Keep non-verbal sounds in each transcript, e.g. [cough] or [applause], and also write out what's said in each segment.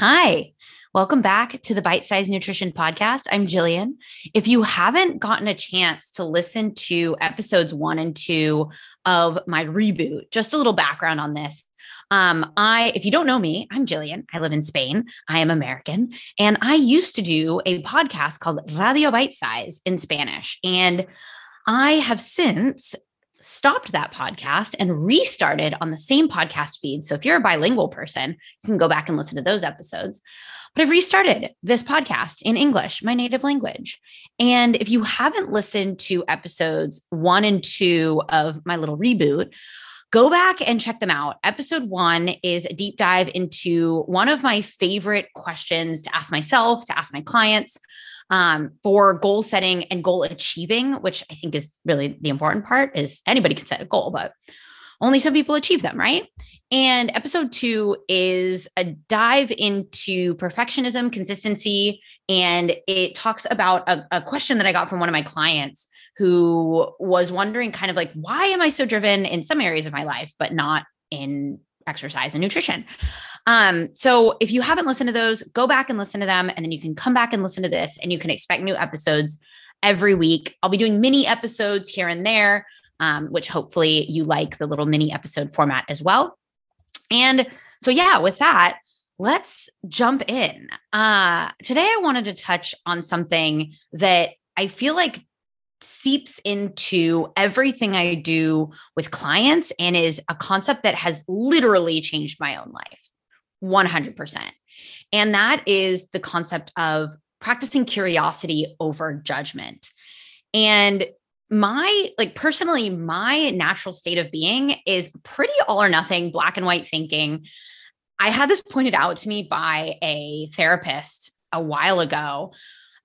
Hi, welcome back to the Bite Size Nutrition Podcast. I'm Jillian. If you haven't gotten a chance to listen to episodes one and two of my reboot, just a little background on this. Um, I, if you don't know me, I'm Jillian. I live in Spain. I am American, and I used to do a podcast called Radio Bite Size in Spanish, and I have since stopped that podcast and restarted on the same podcast feed. So if you're a bilingual person, you can go back and listen to those episodes. But I've restarted this podcast in English, my native language. And if you haven't listened to episodes one and two of my little reboot, go back and check them out. Episode one is a deep dive into one of my favorite questions to ask myself, to ask my clients um, for goal setting and goal achieving, which I think is really the important part is anybody can set a goal, but only some people achieve them, right? And episode two is a dive into perfectionism, consistency, and it talks about a, a, question that I got from one of my clients who was wondering, kind of like, why am I so driven in some areas of my life, but not in exercise and nutrition? Um, so if you haven't listened to those, go back and listen to them, and then you can come back and listen to this, and you can expect new episodes every week. I'll be doing mini episodes here and there, um, which hopefully you like the little mini episode format as well. And so, yeah, with that, let's jump in. Uh, today, I wanted to touch on something that I feel like seeps into everything I do with clients and is a concept that has literally changed my own life. 100%. And that is the concept of practicing curiosity over judgment. And my, like personally, my natural state of being is pretty all or nothing, black and white thinking. I had this pointed out to me by a therapist a while ago.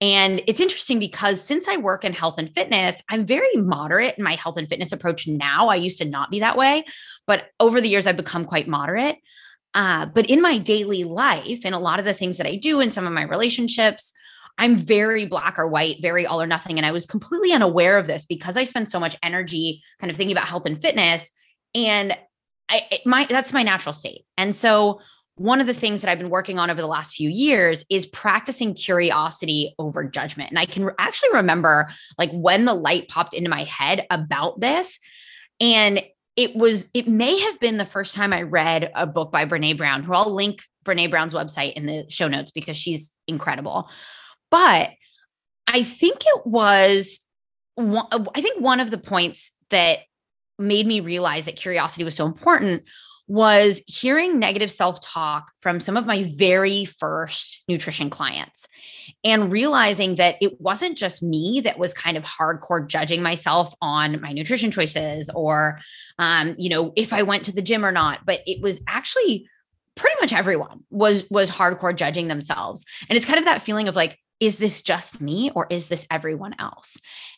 And it's interesting because since I work in health and fitness, I'm very moderate in my health and fitness approach now. I used to not be that way, but over the years, I've become quite moderate. Uh, but in my daily life and a lot of the things that I do in some of my relationships, I'm very black or white, very all or nothing. And I was completely unaware of this because I spend so much energy kind of thinking about health and fitness. And I, my that's my natural state. And so one of the things that I've been working on over the last few years is practicing curiosity over judgment. And I can actually remember like when the light popped into my head about this. And it was it may have been the first time I read a book by Brene Brown, who I'll link Brene Brown's website in the show notes because she's incredible. But I think it was I think one of the points that made me realize that curiosity was so important was hearing negative self talk from some of my very first nutrition clients and realizing that it wasn't just me that was kind of hardcore judging myself on my nutrition choices or, um, you know, if I went to the gym or not, but it was actually pretty much everyone was was hardcore judging themselves. And it's kind of that feeling of like is this just me or is this everyone else?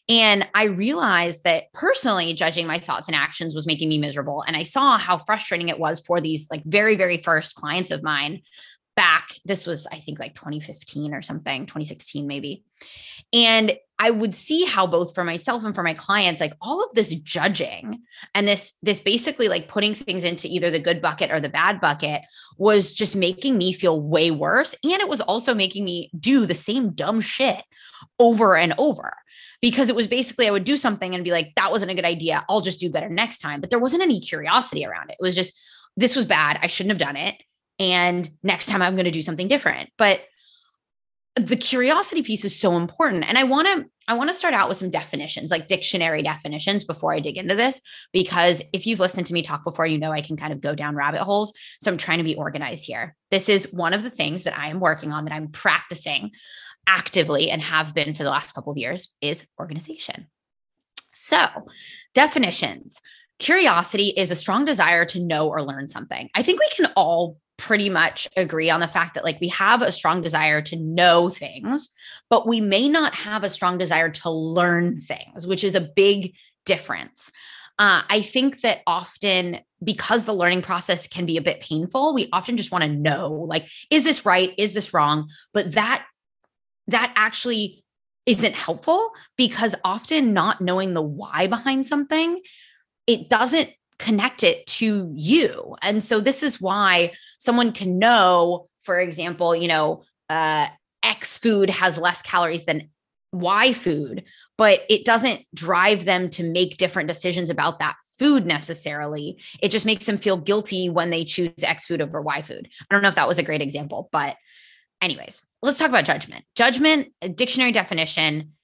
And I realized that personally judging my thoughts and actions was making me miserable. And I saw how frustrating it was for these like very, very first clients of mine back. This was, I think, like 2015 or something, 2016 maybe. And I would see how both for myself and for my clients, like all of this judging and this, this basically like putting things into either the good bucket or the bad bucket was just making me feel way worse. And it was also making me do the same dumb shit over and over because it was basically I would do something and be like, that wasn't a good idea. I'll just do better next time. But there wasn't any curiosity around it. It was just, this was bad. I shouldn't have done it. And next time I'm going to do something different. But the curiosity piece is so important. And i want to i want to start out with some definitions like dictionary definitions before i dig into this because if you've listened to me talk before you know i can kind of go down rabbit holes. So i'm trying to be organized here. This is one of the things that i am working on that i'm practicing actively and have been for the last couple of years is organization. So definitions. Curiosity is a strong desire to know or learn something. I think we can all pretty much agree on the fact that like we have a strong desire to know things but we may not have a strong desire to learn things which is a big difference. Uh, i think that often because the learning process can be a bit painful we often just want to know like is this right? Is this wrong? But that that actually isn't helpful because often not knowing the why behind something it doesn't connect it to you. And so this is why someone can know for example, you know, uh, X food has less calories than Y food, but it doesn't drive them to make different decisions about that food necessarily. It just makes them feel guilty when they choose X food over Y food. I don't know if that was a great example, but anyways, let's talk about judgment. Judgment, dictionary definition.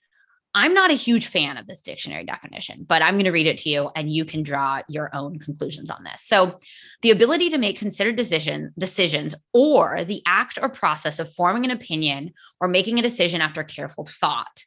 I'm not a huge fan of this dictionary definition, but I'm going to read it to you and you can draw your own conclusions on this. So, the ability to make considered decision decisions or the act or process of forming an opinion or making a decision after careful thought.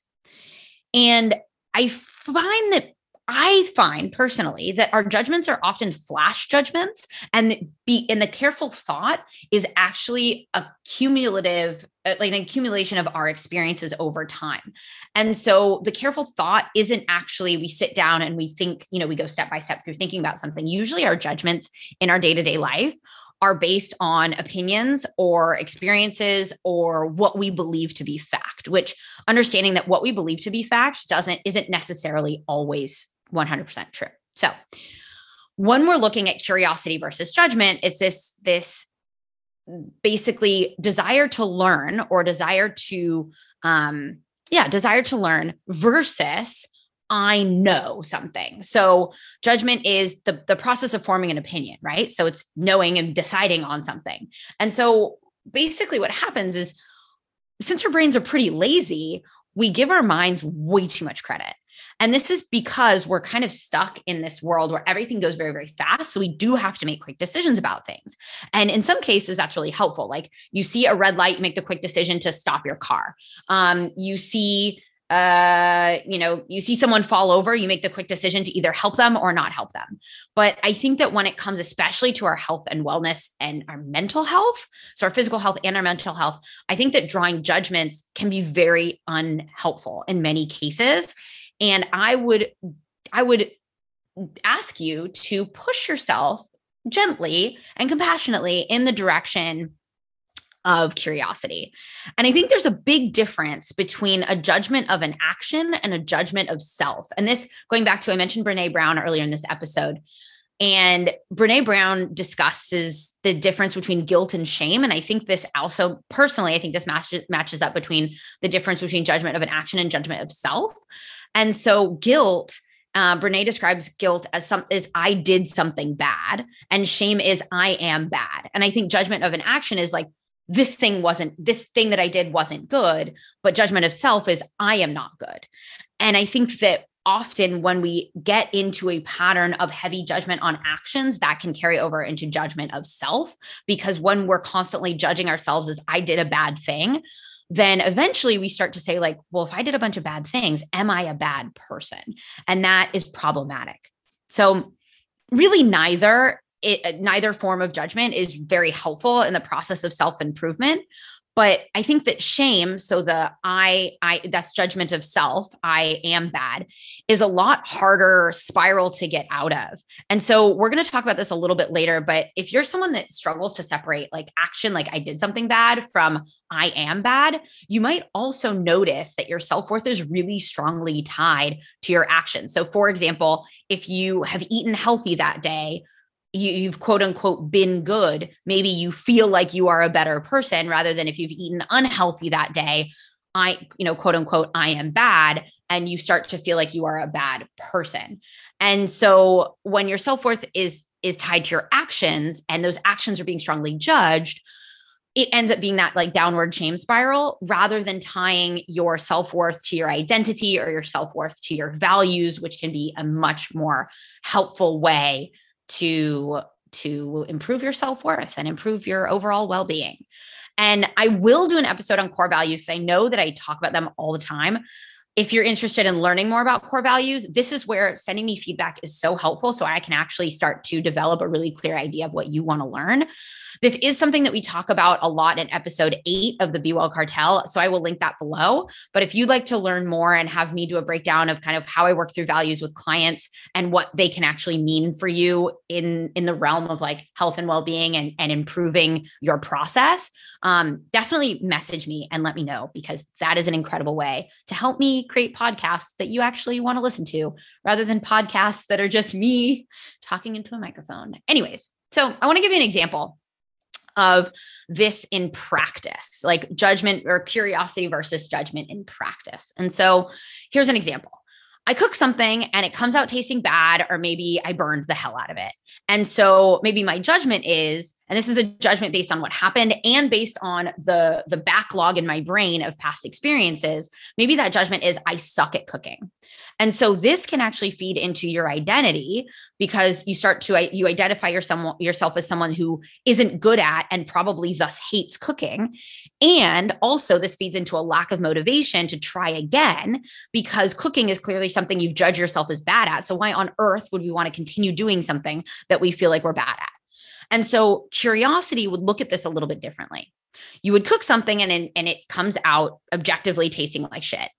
And I find that I find personally that our judgments are often flash judgments and be in the careful thought is actually a cumulative uh, like an accumulation of our experiences over time. And so the careful thought isn't actually we sit down and we think, you know, we go step by step through thinking about something. Usually our judgments in our day-to-day life are based on opinions or experiences or what we believe to be fact which understanding that what we believe to be fact doesn't isn't necessarily always 100% true so when we're looking at curiosity versus judgment it's this this basically desire to learn or desire to um yeah desire to learn versus I know something. So judgment is the the process of forming an opinion, right? So it's knowing and deciding on something. And so basically what happens is since our brains are pretty lazy, we give our minds way too much credit. And this is because we're kind of stuck in this world where everything goes very, very fast. So we do have to make quick decisions about things. And in some cases, that's really helpful. Like you see a red light, make the quick decision to stop your car. Um, you see uh you know you see someone fall over you make the quick decision to either help them or not help them but i think that when it comes especially to our health and wellness and our mental health so our physical health and our mental health i think that drawing judgments can be very unhelpful in many cases and i would i would ask you to push yourself gently and compassionately in the direction of curiosity. And I think there's a big difference between a judgment of an action and a judgment of self. And this, going back to, I mentioned Brene Brown earlier in this episode. And Brene Brown discusses the difference between guilt and shame. And I think this also, personally, I think this matches, matches up between the difference between judgment of an action and judgment of self. And so, guilt, uh, Brene describes guilt as some is I did something bad, and shame is I am bad. And I think judgment of an action is like this thing wasn't this thing that I did wasn't good, but judgment of self is I am not good. And I think that often when we get into a pattern of heavy judgment on actions that can carry over into judgment of self because when we're constantly judging ourselves as I did a bad thing, then eventually we start to say like well if I did a bunch of bad things am I a bad person? And that is problematic. So really neither it, neither form of judgment is very helpful in the process of self improvement but i think that shame so the i i that's judgment of self i am bad is a lot harder spiral to get out of. And so we're going to talk about this a little bit later but if you're someone that struggles to separate like action like i did something bad from i am bad you might also notice that your self-worth is really strongly tied to your actions. So for example if you have eaten healthy that day you, you've quote unquote been good, maybe you feel like you are a better person rather than if you've eaten unhealthy that day, I, you know, quote unquote, I am bad. And you start to feel like you are a bad person. And so when your self-worth is is tied to your actions and those actions are being strongly judged, it ends up being that like downward shame spiral rather than tying your self-worth to your identity or your self-worth to your values, which can be a much more helpful way to to improve your self-worth and improve your overall well-being. And I will do an episode on core values I know that I talk about them all the time. If you're interested in learning more about core values, this is where sending me feedback is so helpful. So I can actually start to develop a really clear idea of what you want to learn. This is something that we talk about a lot in episode eight of the Be Well Cartel. So I will link that below. But if you'd like to learn more and have me do a breakdown of kind of how I work through values with clients and what they can actually mean for you in, in the realm of like health and well-being and, and improving your process, um, definitely message me and let me know because that is an incredible way to help me create podcasts that you actually want to listen to rather than podcasts that are just me talking into a microphone. Anyways, so I want to give you an example of this in practice, like judgment or curiosity versus judgment in practice. And so here's an example. I cook something and it comes out tasting bad, or maybe I burned the hell out of it. And so maybe my judgment is, and this is a judgment based on what happened and based on the the backlog in my brain of past experiences. Maybe that judgment is i suck at cooking. And so this can actually feed into your identity because you start to you identify yourself as someone who isn't good at and probably thus hates cooking. And also this feeds into a lack of motivation to try again because cooking is clearly something you've judged yourself as bad at. So why on earth would we want to continue doing something that we feel like we're bad at and so curiosity would look at this a little bit differently. You would cook something and, and it comes out objectively tasting like shit.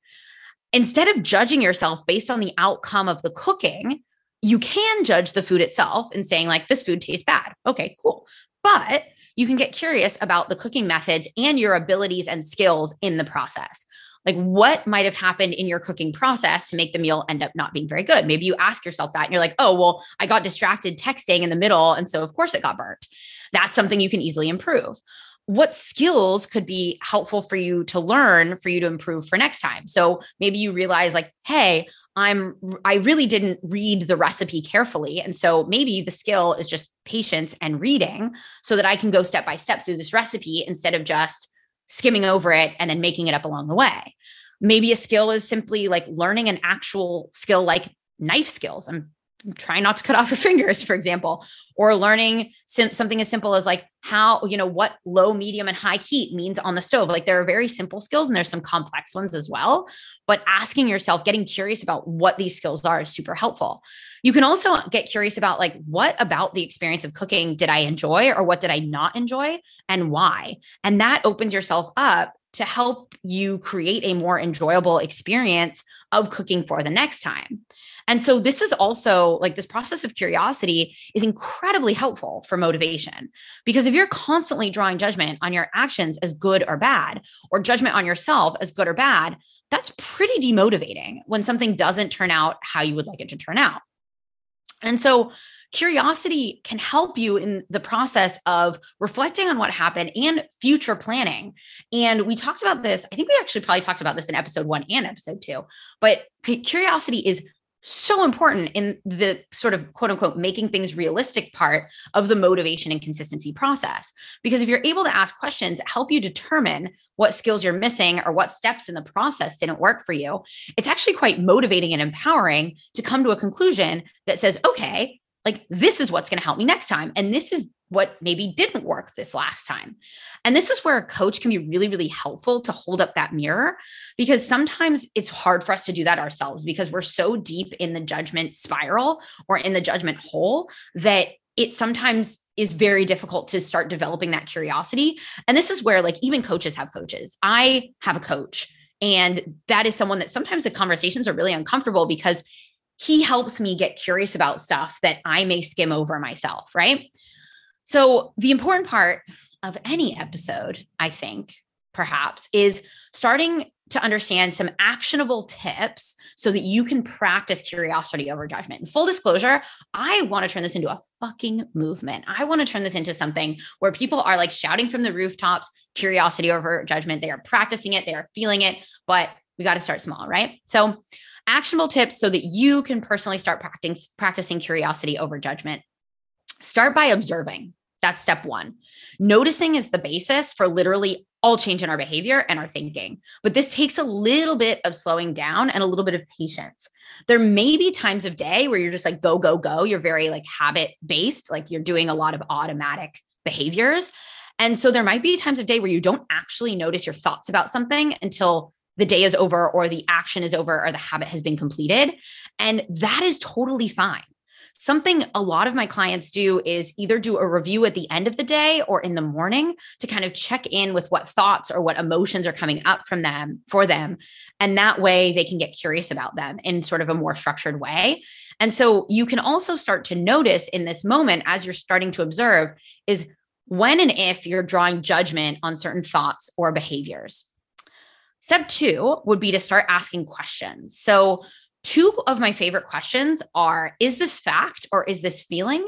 Instead of judging yourself based on the outcome of the cooking, you can judge the food itself and saying, like, this food tastes bad. Okay, cool. But you can get curious about the cooking methods and your abilities and skills in the process like what might have happened in your cooking process to make the meal end up not being very good? Maybe you ask yourself that and you're like oh well i got distracted texting in the middle and so of course it got burnt. That's something you can easily improve. What skills could be helpful for you to learn for you to improve for next time? So maybe you realize like hey i'm i really didn't read the recipe carefully and so maybe the skill is just patience and reading so that i can go step by step through this recipe instead of just skimming over it and then making it up along the way. Maybe a skill is simply like learning an actual skill like knife skills. I'm trying not to cut [laughs] off your fingers, for example, or learning sim- something as simple as like how, you know, what low, medium, and high heat means on the stove. Like there are very simple skills and there's some complex ones as well. But asking yourself, getting curious about what these skills are is super helpful. You can also get curious about like what about the experience of cooking did I enjoy or what did I not enjoy and why? And that opens yourself up to help you create a more enjoyable experience of cooking for the next time. And so this is also like this process of curiosity is incredibly helpful for motivation because if you're constantly drawing judgment on your actions as good or bad or judgment on yourself as good or bad, that's pretty demotivating when something doesn't turn out how you would like it to turn out. And so curiosity can help you in the process of reflecting on what happened and future planning. And we talked about this, I think we actually probably talked about this in episode one and episode two, but curiosity is so important in the sort of quote unquote making things realistic part of the motivation and consistency process. Because if you're able to ask questions help you determine what skills you're missing or what steps in the process didn't work for you, it's actually quite motivating and empowering to come to a conclusion that says, okay, like this is what's going to help me next time. And this is what maybe didn't work this last time. And this is where a coach can be really, really helpful to hold up that mirror because sometimes it's hard for us to do that ourselves because we're so deep in the judgment spiral or in the judgment hole that it sometimes is very difficult to start developing that curiosity. And this is where, like, even coaches have coaches. I have a coach, and that is someone that sometimes the conversations are really uncomfortable because he helps me get curious about stuff that I may skim over myself, right? So, the important part of any episode, I think, perhaps, is starting to understand some actionable tips so that you can practice curiosity over judgment. And full disclosure, I want to turn this into a fucking movement. I want to turn this into something where people are like shouting from the rooftops, curiosity over judgment. They are practicing it, they are feeling it, but we got to start small, right? So, actionable tips so that you can personally start practicing practicing curiosity over judgment. Start by observing. That's step one. Noticing is the basis for literally all change in our behavior and our thinking. But this takes a little bit of slowing down and a little bit of patience. There may be times of day where you're just like, go, go, go. You're very like habit based, like you're doing a lot of automatic behaviors. And so there might be times of day where you don't actually notice your thoughts about something until the day is over or the action is over or the habit has been completed. And that is totally fine. Something a lot of my clients do is either do a review at the end of the day or in the morning to kind of check in with what thoughts or what emotions are coming up from them for them. And that way they can get curious about them in sort of a more structured way. And so you can also start to notice in this moment as you're starting to observe is when and if you're drawing judgment on certain thoughts or behaviors. Step two would be to start asking questions. So, Two of my favorite questions are Is this fact or is this feeling?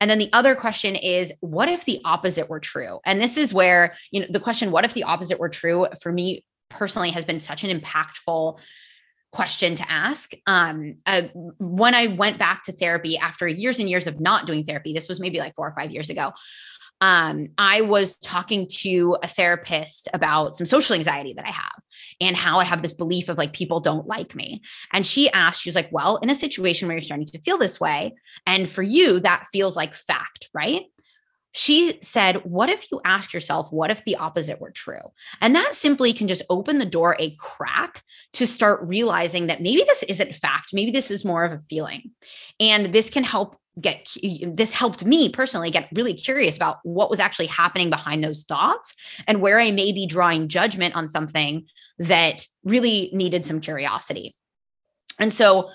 And then the other question is, what if the opposite were true? And this is where, you know, the question, what if the opposite were true, for me personally has been such an impactful question to ask. Um, uh, when I went back to therapy after years and years of not doing therapy, this was maybe like four or five years ago. Um, I was talking to a therapist about some social anxiety that I have and how I have this belief of like people don't like me. And she asked, she was like, Well, in a situation where you're starting to feel this way, and for you, that feels like fact, right? She said, What if you ask yourself, what if the opposite were true? And that simply can just open the door a crack to start realizing that maybe this isn't fact. Maybe this is more of a feeling. And this can help get this helped me personally get really curious about what was actually happening behind those thoughts and where I may be drawing judgment on something that really needed some curiosity. And so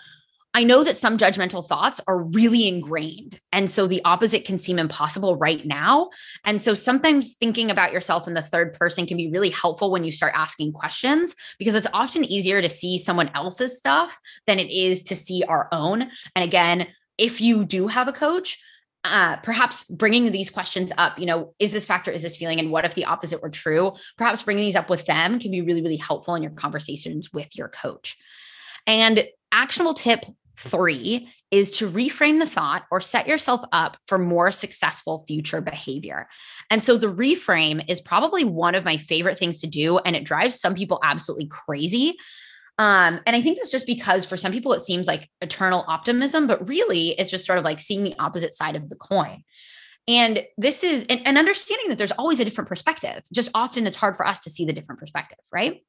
I know that some judgmental thoughts are really ingrained. And so the opposite can seem impossible right now. And so sometimes thinking about yourself in the third person can be really helpful when you start asking questions because it's often easier to see someone else's stuff than it is to see our own. And again, if you do have a coach, uh, perhaps bringing these questions up, you know, is this factor, is this feeling, and what if the opposite were true? Perhaps bringing these up with them can be really, really helpful in your conversations with your coach. And actionable tip three is to reframe the thought or set yourself up for more successful future behavior. And so the reframe is probably one of my favorite things to do, and it drives some people absolutely crazy. Um, and I think that's just because for some people it seems like eternal optimism, but really it's just sort of like seeing the opposite side of the coin. And this is and, and understanding that there's always a different perspective. Just often it's hard for us to see the different perspective, right?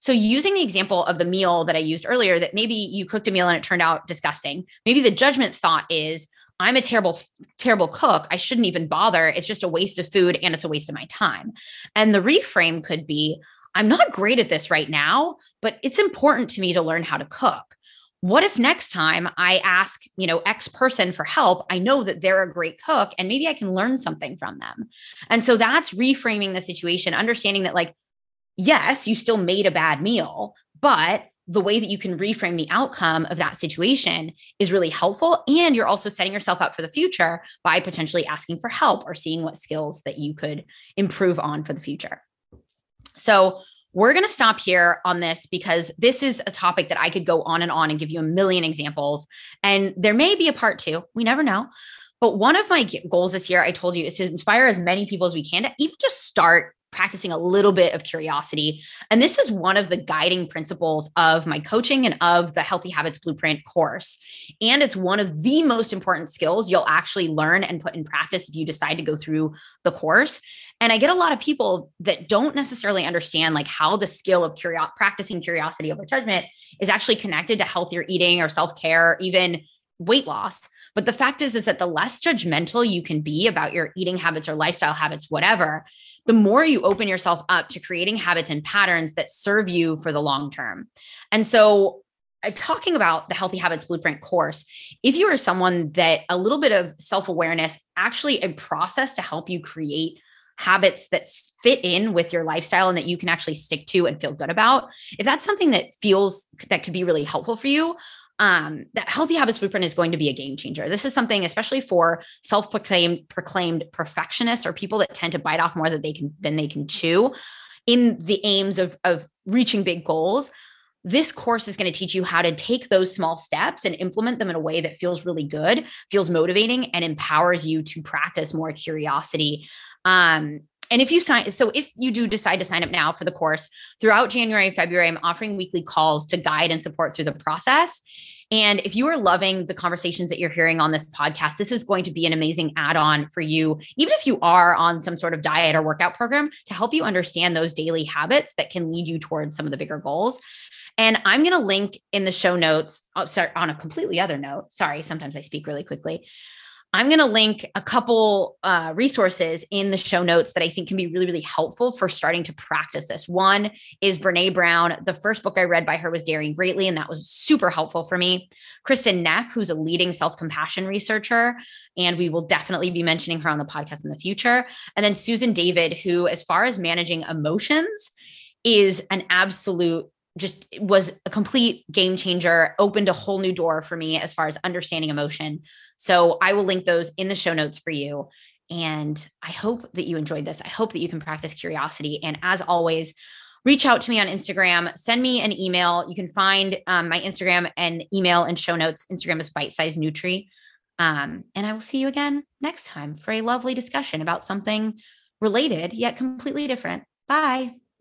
So, using the example of the meal that I used earlier, that maybe you cooked a meal and it turned out disgusting. Maybe the judgment thought is, I'm a terrible, terrible cook. I shouldn't even bother. It's just a waste of food and it's a waste of my time. And the reframe could be, I'm not great at this right now, but it's important to me to learn how to cook. What if next time I ask, you know, X person for help, I know that they're a great cook and maybe I can learn something from them. And so that's reframing the situation, understanding that like yes, you still made a bad meal, but the way that you can reframe the outcome of that situation is really helpful. And you're also setting yourself up for the future by potentially asking for help or seeing what skills that you could improve on for the future. So, we're going to stop here on this because this is a topic that I could go on and on and give you a million examples. And there may be a part two. We never know. But one of my goals this year, I told you, is to inspire as many people as we can to even just start practicing a little bit of curiosity. And this is one of the guiding principles of my coaching and of the Healthy Habits Blueprint course. And it's one of the most important skills you'll actually learn and put in practice if you decide to go through the course. And I get a lot of people that don't necessarily understand like how the skill of practicing curiosity over judgment is actually connected to healthier eating or self-care, even weight loss. But the fact is, is that the less judgmental you can be about your eating habits or lifestyle habits, whatever, the more you open yourself up to creating habits and patterns that serve you for the long term. And so, uh, talking about the Healthy Habits Blueprint course, if you are someone that a little bit of self awareness, actually a process to help you create habits that fit in with your lifestyle and that you can actually stick to and feel good about if that's something that feels that could be really helpful for you um, that healthy habits blueprint is going to be a game changer. This is something, especially for self-proclaimed proclaimed perfectionists or people that tend to bite off more than they can than they can chew in the aims of, of reaching big goals. This course is going to teach you how to take those small steps and implement them in a way that feels really good, feels motivating, and empowers you to practice more curiosity um, and if you sign, so if you do decide to sign up now for the course throughout January and February, I'm offering weekly calls to guide and support through the process. And if you are loving the conversations that you're hearing on this podcast, this is going to be an amazing add on for you, even if you are on some sort of diet or workout program to help you understand those daily habits that can lead you towards some of the bigger goals. And I'm going to link in the show notes, oh, sorry, on a completely other note. Sorry, sometimes I speak really quickly. I'm going to link a couple uh, resources in the show notes that I think can be really, really helpful for starting to practice this. One is Brene Brown. The first book I read by her was Daring Greatly, and that was super helpful for me. Kristin Neff, who's a leading self compassion researcher, and we will definitely be mentioning her on the podcast in the future. And then Susan David, who, as far as managing emotions, is an absolute just was a complete game changer, opened a whole new door for me as far as understanding emotion. So I will link those in the show notes for you. And I hope that you enjoyed this. I hope that you can practice curiosity. And as always, reach out to me on Instagram, send me an email. You can find um, my Instagram and email and show notes. Instagram is bite size nutri. Um, and I will see you again next time for a lovely discussion about something related yet completely different. Bye.